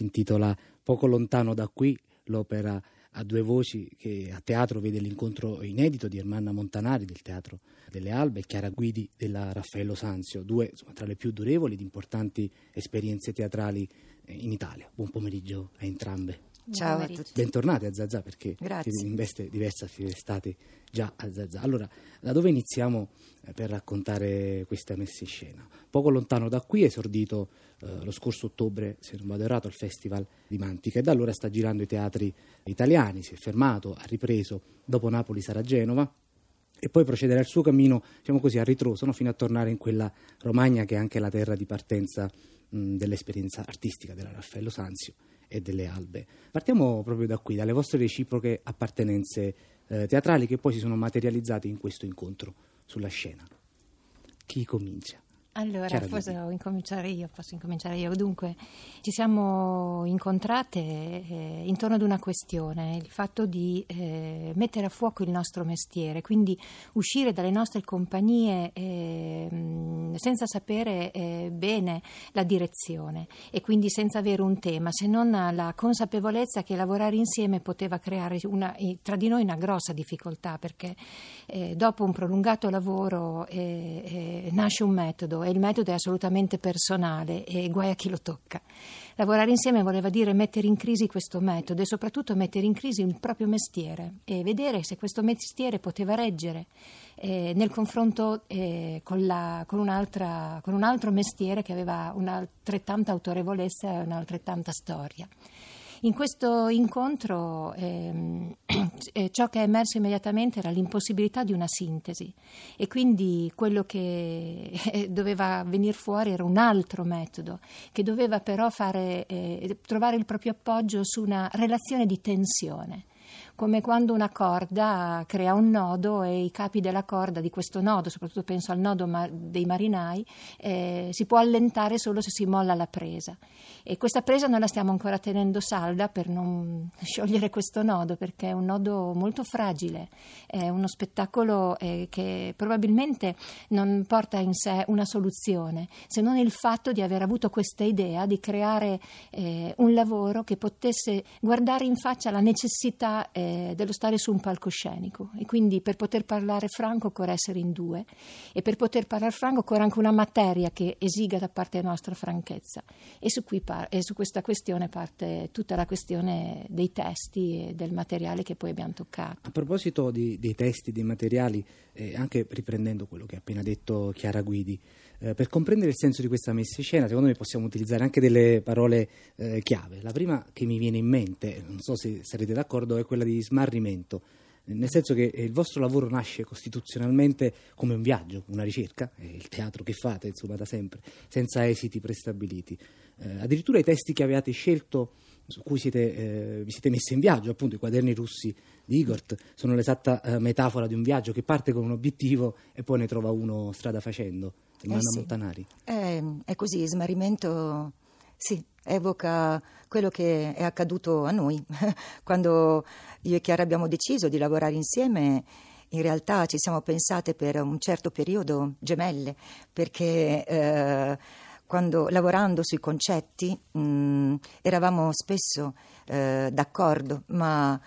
si intitola Poco lontano da qui, l'opera a due voci che a teatro vede l'incontro inedito di Ermanna Montanari del Teatro delle Albe e Chiara Guidi della Raffaello Sanzio, due insomma, tra le più durevoli ed importanti esperienze teatrali eh, in Italia. Buon pomeriggio a entrambe. Ciao a tutti. Bentornati a Zazà perché Grazie. siete in veste diversa siete stati già a Zazà. Allora, da dove iniziamo eh, per raccontare questa messa in scena? Poco lontano da qui è esordito eh, lo scorso ottobre, se non vado errato, al Festival di Mantica e da allora sta girando i teatri italiani, si è fermato, ha ripreso, dopo Napoli sarà Genova e poi procedere al suo cammino, diciamo così, a ritroso, no? fino a tornare in quella Romagna che è anche la terra di partenza mh, dell'esperienza artistica della Raffaello Sanzio e delle Albe. Partiamo proprio da qui, dalle vostre reciproche appartenenze eh, teatrali che poi si sono materializzate in questo incontro sulla scena. Chi comincia? Allora, Chiara posso Guidi. incominciare io, posso incominciare io. Dunque, ci siamo incontrate eh, intorno ad una questione, il fatto di eh, mettere a fuoco il nostro mestiere, quindi uscire dalle nostre compagnie eh, senza sapere eh, bene la direzione e quindi senza avere un tema, se non la consapevolezza che lavorare insieme poteva creare una- tra di noi una grossa difficoltà, perché eh, dopo un prolungato lavoro eh, nasce un metodo il metodo è assolutamente personale e guai a chi lo tocca. Lavorare insieme voleva dire mettere in crisi questo metodo e soprattutto mettere in crisi il proprio mestiere e vedere se questo mestiere poteva reggere eh, nel confronto eh, con, la- con con un altro mestiere che aveva un'altrettanta autorevolezza e un'altrettanta storia. In questo incontro ehm, eh, ciò che è emerso immediatamente era l'impossibilità di una sintesi e quindi quello che eh, doveva venire fuori era un altro metodo che doveva però fare, eh, trovare il proprio appoggio su una relazione di tensione come quando una corda crea un nodo e i capi della corda di questo nodo, soprattutto penso al nodo ma- dei marinai, eh, si può allentare solo se si molla la presa. E questa presa noi la stiamo ancora tenendo salda per non sciogliere questo nodo, perché è un nodo molto fragile, è uno spettacolo eh, che probabilmente non porta in sé una soluzione, se non il fatto di aver avuto questa idea di creare eh, un lavoro che potesse guardare in faccia la necessità eh, dello stare su un palcoscenico. E quindi per poter parlare franco occorre essere in due. E per poter parlare franco occorre anche una materia che esiga da parte nostra franchezza. E su, par- e su questa questione parte tutta la questione dei testi e del materiale che poi abbiamo toccato. A proposito di- dei testi, dei materiali, eh, anche riprendendo quello che ha appena detto Chiara Guidi, eh, per comprendere il senso di questa messa in scena, secondo me possiamo utilizzare anche delle parole eh, chiave. La prima che mi viene in mente, non so se sarete d'accordo, è quella di smarrimento. eh, Nel senso che il vostro lavoro nasce costituzionalmente come un viaggio, una ricerca, il teatro che fate, insomma, da sempre, senza esiti prestabiliti. Eh, addirittura i testi che avevate scelto su cui siete, eh, vi siete messi in viaggio, appunto i quaderni russi di Igor, sono l'esatta eh, metafora di un viaggio che parte con un obiettivo e poi ne trova uno strada facendo. Ermanna sì. Montanari. È, è così, smarrimento, sì, evoca quello che è accaduto a noi. Quando io e Chiara abbiamo deciso di lavorare insieme, in realtà ci siamo pensate per un certo periodo gemelle, perché eh, quando lavorando sui concetti mh, eravamo spesso eh, d'accordo, ma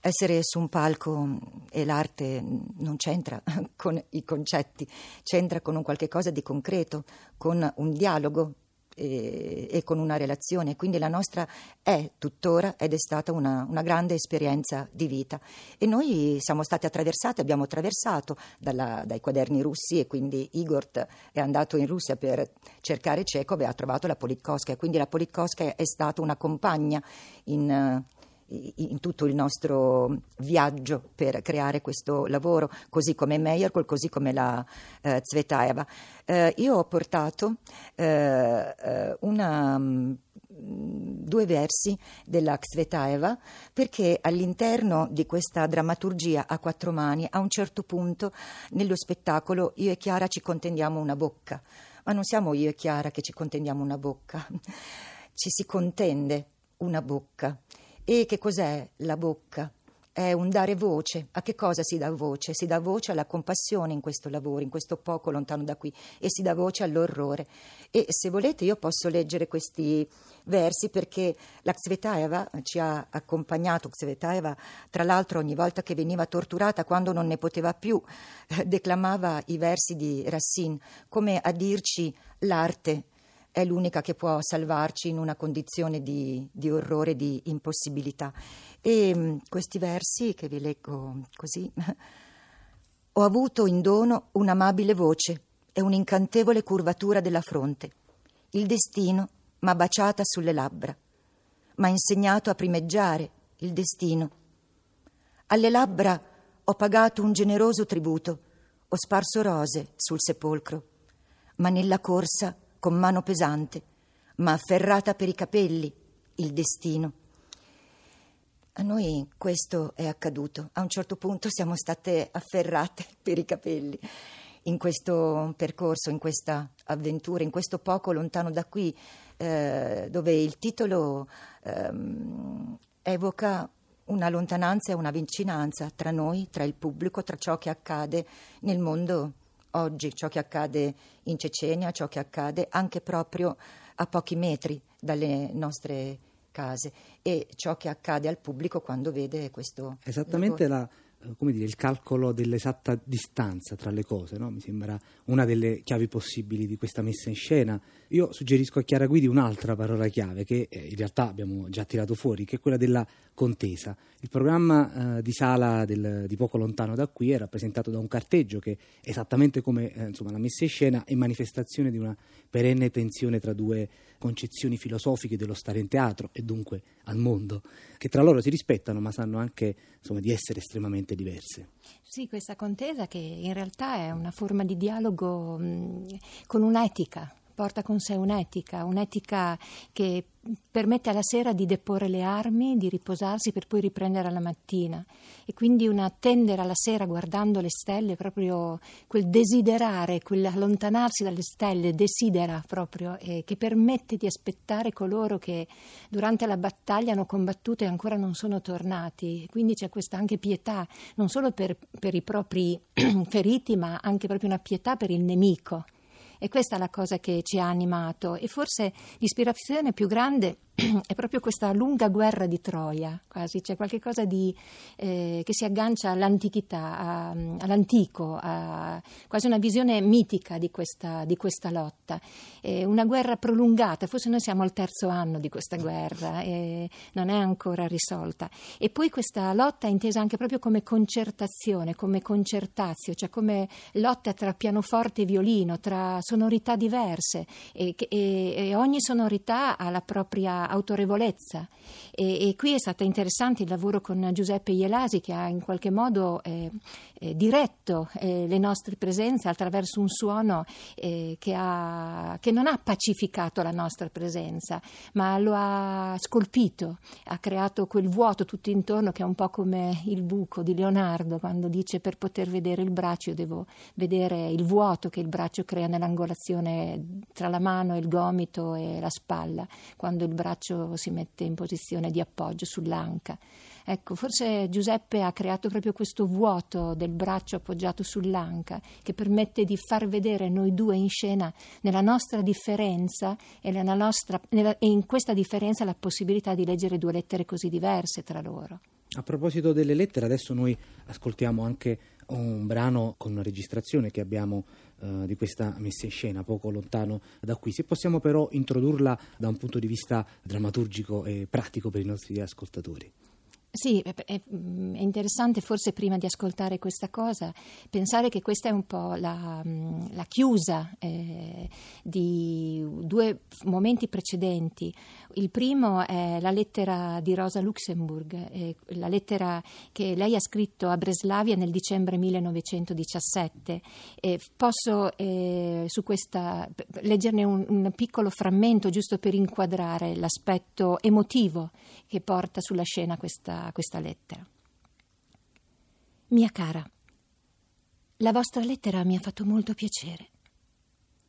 essere su un palco mh, e l'arte mh, non c'entra con i concetti, c'entra con un qualche cosa di concreto, con un dialogo e, e con una relazione. Quindi la nostra è tuttora ed è stata una, una grande esperienza di vita. E noi siamo stati attraversati, abbiamo attraversato dalla- dai quaderni russi e quindi Igor è andato in Russia per cercare Chekhov e ha trovato la Politkovskaya. Quindi la Politkovskaya è stata una compagna in, in tutto il nostro viaggio per creare questo lavoro, così come Meyerhold, così come la eh, Zvetaeva. Eh, io ho portato eh, eh, una, mm, due versi della Zvetaeva perché all'interno di questa drammaturgia a quattro mani, a un certo punto nello spettacolo io e Chiara ci contendiamo una bocca, ma non siamo io e Chiara che ci contendiamo una bocca, ci si contende una bocca. E che cos'è la bocca? è un dare voce. A che cosa si dà voce? Si dà voce alla compassione in questo lavoro, in questo poco lontano da qui, e si dà voce all'orrore. E se volete io posso leggere questi versi perché la Xvetaeva ci ha accompagnato, Xvetaeva tra l'altro ogni volta che veniva torturata, quando non ne poteva più, declamava i versi di Racine, come a dirci l'arte è l'unica che può salvarci in una condizione di, di orrore, di impossibilità. E mm, questi versi che vi leggo così. Ho avuto in dono un'amabile voce e un'incantevole curvatura della fronte. Il destino m'ha baciata sulle labbra, m'ha insegnato a primeggiare il destino. Alle labbra ho pagato un generoso tributo, ho sparso rose sul sepolcro, ma nella corsa con mano pesante, ma afferrata per i capelli, il destino. A noi questo è accaduto. A un certo punto siamo state afferrate per i capelli in questo percorso, in questa avventura, in questo poco lontano da qui, eh, dove il titolo ehm, evoca una lontananza e una vicinanza tra noi, tra il pubblico, tra ciò che accade nel mondo oggi, ciò che accade in Cecenia, ciò che accade anche proprio a pochi metri dalle nostre case e ciò che accade al pubblico quando vede questo. Esattamente la, eh, dire, il calcolo dell'esatta distanza tra le cose, no? mi sembra una delle chiavi possibili di questa messa in scena. Io suggerisco a Chiara Guidi un'altra parola chiave che eh, in realtà abbiamo già tirato fuori, che è quella della contesa. Il programma eh, di sala del, di poco lontano da qui è rappresentato da un carteggio che, esattamente come eh, insomma, la messa in scena, è manifestazione di una perenne tensione tra due concezioni filosofiche dello stare in teatro e dunque al mondo, che tra loro si rispettano ma sanno anche insomma, di essere estremamente diverse. Sì, questa contesa che in realtà è una forma di dialogo mh, con un'etica porta con sé un'etica, un'etica che permette alla sera di deporre le armi, di riposarsi per poi riprendere alla mattina e quindi un attendere alla sera guardando le stelle, proprio quel desiderare, quel allontanarsi dalle stelle, desidera proprio, eh, che permette di aspettare coloro che durante la battaglia hanno combattuto e ancora non sono tornati. Quindi c'è questa anche pietà, non solo per, per i propri feriti, ma anche proprio una pietà per il nemico. E questa è la cosa che ci ha animato. E forse l'ispirazione più grande è proprio questa lunga guerra di Troia, quasi, c'è qualcosa di, eh, che si aggancia all'antichità, a, all'antico, a, quasi una visione mitica di questa, di questa lotta. Eh, una guerra prolungata, forse noi siamo al terzo anno di questa guerra e non è ancora risolta. E poi questa lotta è intesa anche proprio come concertazione, come concertazio, cioè come lotta tra pianoforte e violino, tra sonorità diverse e, e, e ogni sonorità ha la propria autorevolezza. E, e, qui è stato interessante il lavoro con Giuseppe Ielasi che ha in qualche modo eh, eh, diretto eh, le nostre presenze attraverso un suono eh, che, ha, che, non ha pacificato la nostra presenza, ma lo ha scolpito, ha creato quel vuoto tutto intorno che è un po' come il buco di Leonardo quando dice per poter vedere il braccio io devo vedere il vuoto che il braccio crea nell'angolazione tra la mano e il gomito e la spalla, quando il braccio si mette in posizione di appoggio sull'anca. Ecco, forse Giuseppe ha creato proprio questo vuoto del braccio appoggiato sull'anca che permette di far vedere noi due in scena nella nostra differenza e, nostra, nella, e in questa differenza la possibilità di leggere due lettere così diverse tra loro. A proposito delle lettere, adesso noi ascoltiamo anche un brano con una registrazione che abbiamo uh, di questa messa in scena poco lontano da qui. Se possiamo però introdurla da un punto di vista drammaturgico e pratico per i nostri ascoltatori. Sì, è, è, interessante forse prima di ascoltare questa cosa pensare che questa è un po' la, la chiusa eh, di due momenti precedenti. Il primo è la lettera di Rosa Luxemburg, eh, la lettera che lei ha scritto a Breslavia nel dicembre 1917. Eh, posso questa leggerne un, un piccolo frammento giusto per inquadrare l'aspetto emotivo che porta sulla scena questa questa, lettera. Mia cara, la vostra lettera mi ha fatto molto piacere.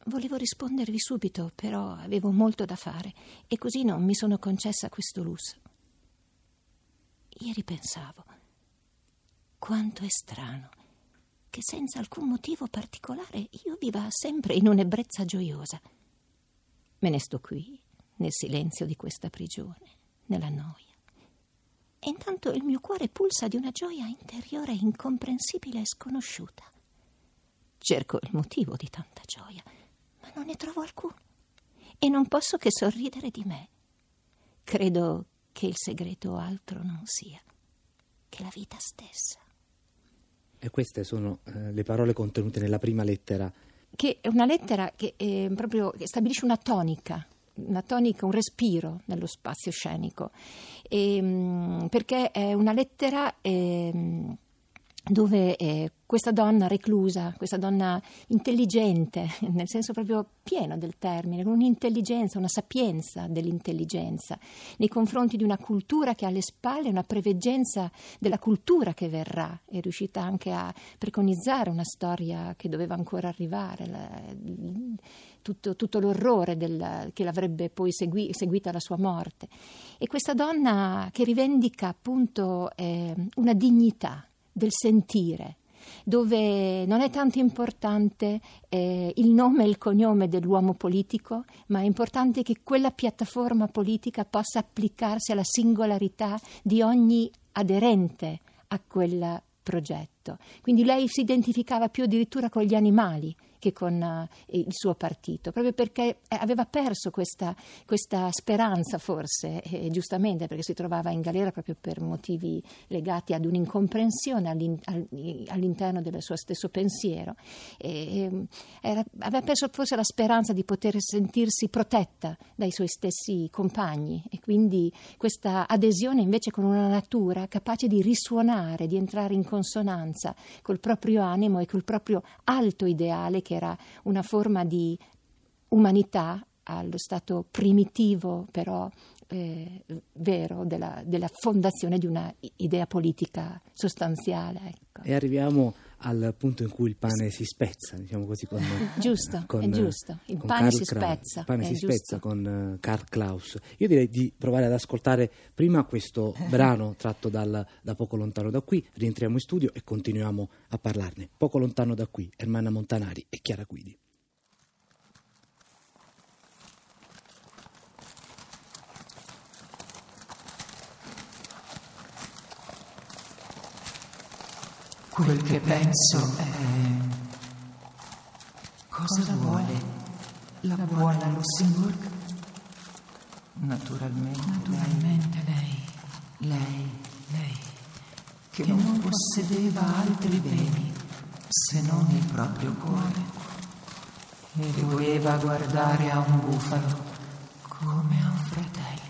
Volevo rispondervi subito, però avevo molto da fare e così non mi sono concessa questo lusso. Ieri pensavo, quanto è strano che senza alcun motivo particolare io viva sempre in un'ebbrezza gioiosa. Me ne sto qui, nel silenzio di questa prigione, nella noia. E intanto il mio cuore pulsa di una gioia interiore incomprensibile e sconosciuta. Cerco il motivo di tanta gioia, ma non ne trovo alcuno. E non posso che sorridere di me. Credo che il segreto altro non sia che la vita stessa. E queste sono eh, le parole contenute nella prima lettera. Che è una lettera che, eh, proprio, che stabilisce una tonica una tonica, un respiro nello spazio scenico, e, ehm, perché è una lettera eh, dove eh, questa donna reclusa, questa donna intelligente, nel senso proprio pieno del termine, con un'intelligenza, una sapienza dell'intelligenza, nei confronti di una cultura che ha alle spalle una preveggenza della cultura che verrà, è riuscita anche a preconizzare una storia che doveva ancora arrivare, la, tutto, tutto, l'orrore del, che l'avrebbe poi segui, seguita la sua morte. E questa donna che rivendica appunto eh, una dignità del sentire, dove non è tanto importante eh, il nome e il cognome dell'uomo politico, ma è importante che quella piattaforma politica possa applicarsi alla singolarità di ogni aderente a quel progetto. Quindi lei si identificava più addirittura con gli animali che con uh, il suo partito, proprio perché eh, aveva perso questa, questa speranza forse, e giustamente perché si trovava in galera proprio per motivi legati ad un'incomprensione all'interno del suo stesso pensiero. E, era, aveva perso forse la speranza di poter sentirsi protetta dai suoi stessi compagni e quindi questa adesione invece con una natura capace di risuonare, di entrare in consonanza col proprio animo e col proprio alto ideale che era una forma di umanità allo stato primitivo però eh, vero della, della, fondazione di una idea politica sostanziale. Ecco. E arriviamo al punto in cui il pane si spezza, diciamo così, con, giusto, con, è giusto, il pane Karl si spezza. Il pane si giusto. spezza con uh, Karl Klaus. Io direi di provare ad ascoltare prima questo brano tratto dal, da poco lontano da qui, rientriamo in studio e continuiamo a parlarne. Poco lontano da qui, Ermanna Montanari e Chiara Guidi. Quel che penso è... Cosa vuole la buona Lussemburg? Naturalmente. Naturalmente lei. Lei. Lei. Che, che non possedeva altri beni se non il proprio cuore. E doveva guardare a un bufalo come a un fratello.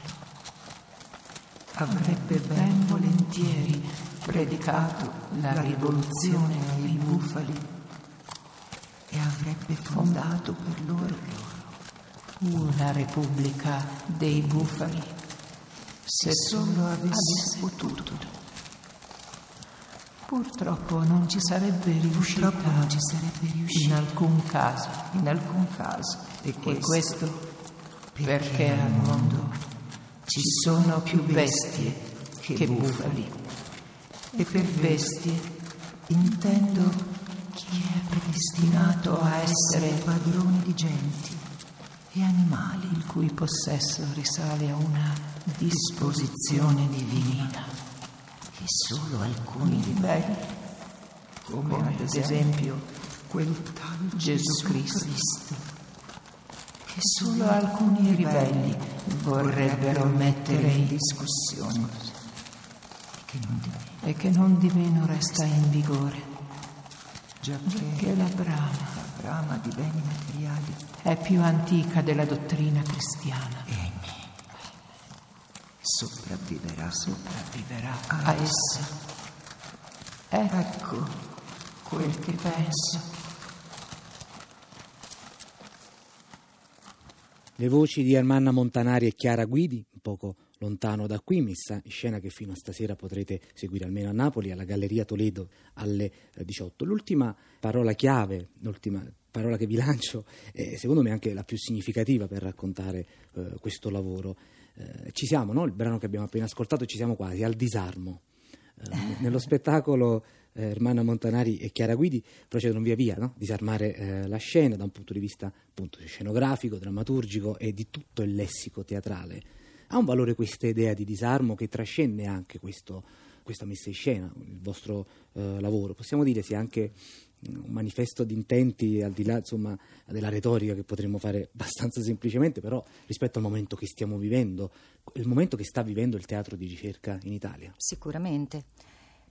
Avrebbe ben volentieri predicato la rivoluzione ai bufali e avrebbe fondato per loro una repubblica dei bufali se solo avesse potuto. Purtroppo non ci sarebbe riuscita non ci sarebbe riuscita. in alcun caso, in alcun caso. E questo, e questo perché al mondo ci sono più bestie che bufali. E per bestie intendo chi è predestinato a essere padrone di genti e animali il cui possesso risale a una disposizione divina che solo alcuni livelli, come, ad esempio quel tal Gesù Cristo, che solo alcuni ribelli vorrebbero mettere in discussione e che non di meno resta in vigore. Giacché la brama, la brama di beni materiali è più antica della dottrina cristiana. Egli sopravviverà, sopravviverà a essa. Ecco quel che penso. Le voci di Ermanna Montanari e Chiara Guidi, un poco lontano da qui, messa in scena che fino a stasera potrete seguire almeno a Napoli, alla Galleria Toledo alle 18. Eh, l'ultima parola chiave, l'ultima parola che vi lancio, è secondo me anche la più significativa per raccontare eh, questo lavoro. Eh, ci siamo, no? il brano che abbiamo appena ascoltato, ci siamo quasi al disarmo. Eh, nello spettacolo eh, Ermanna Montanari e Chiara Guidi procedono via via, no? disarmare eh, la scena da un punto di vista appunto, scenografico, drammaturgico e di tutto il lessico teatrale. Ha un valore questa idea di disarmo che trascende anche questo, questa messa in scena, il vostro eh, lavoro. Possiamo dire sia anche un manifesto di intenti al di là insomma, della retorica che potremmo fare abbastanza semplicemente, però rispetto al momento che stiamo vivendo, il momento che sta vivendo il teatro di ricerca in Italia. Sicuramente,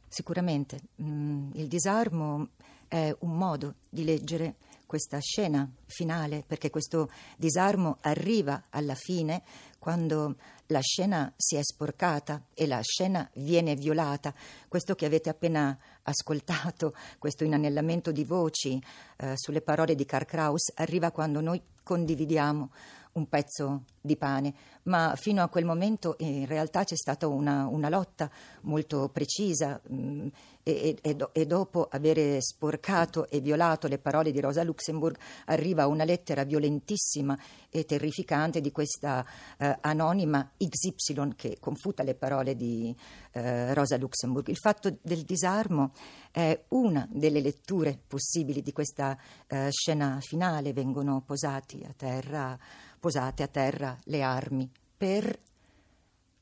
sicuramente. Mm, il disarmo è un modo di leggere questa scena finale, perché questo disarmo arriva alla fine quando la scena si è sporcata e la scena viene violata. Questo che avete appena ascoltato, questo inanellamento di voci eh, sulle parole di Karl Kraus, arriva quando noi condividiamo un pezzo di pane, ma fino a quel momento in realtà c'è stata una, una lotta molto precisa mh, mm, e, e, e, dopo aver sporcato e violato le parole di Rosa Luxemburg arriva una lettera violentissima e terrificante di questa eh, anonima XY che confuta le parole di eh, Rosa Luxemburg. Il fatto del disarmo è una delle letture possibili di questa eh, scena finale, vengono posati a terra posate a terra le armi per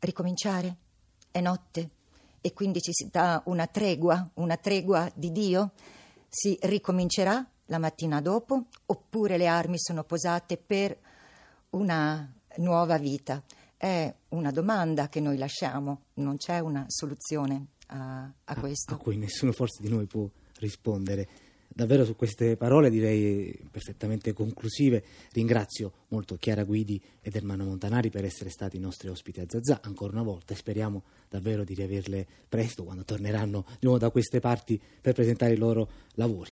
ricominciare. È notte e quindi ci si dà una tregua, una tregua di Dio. Si ricomincerà la mattina dopo oppure le armi sono posate per una nuova vita? È una domanda che noi lasciamo, non c'è una soluzione a, a questo. A cui nessuno forse di noi può rispondere. Davvero su queste parole direi perfettamente conclusive ringrazio molto Chiara Guidi ed Ermano Montanari per essere stati i nostri ospiti a Zazà ancora una volta e speriamo davvero di riaverle presto quando torneranno di nuovo da queste parti per presentare i loro lavori.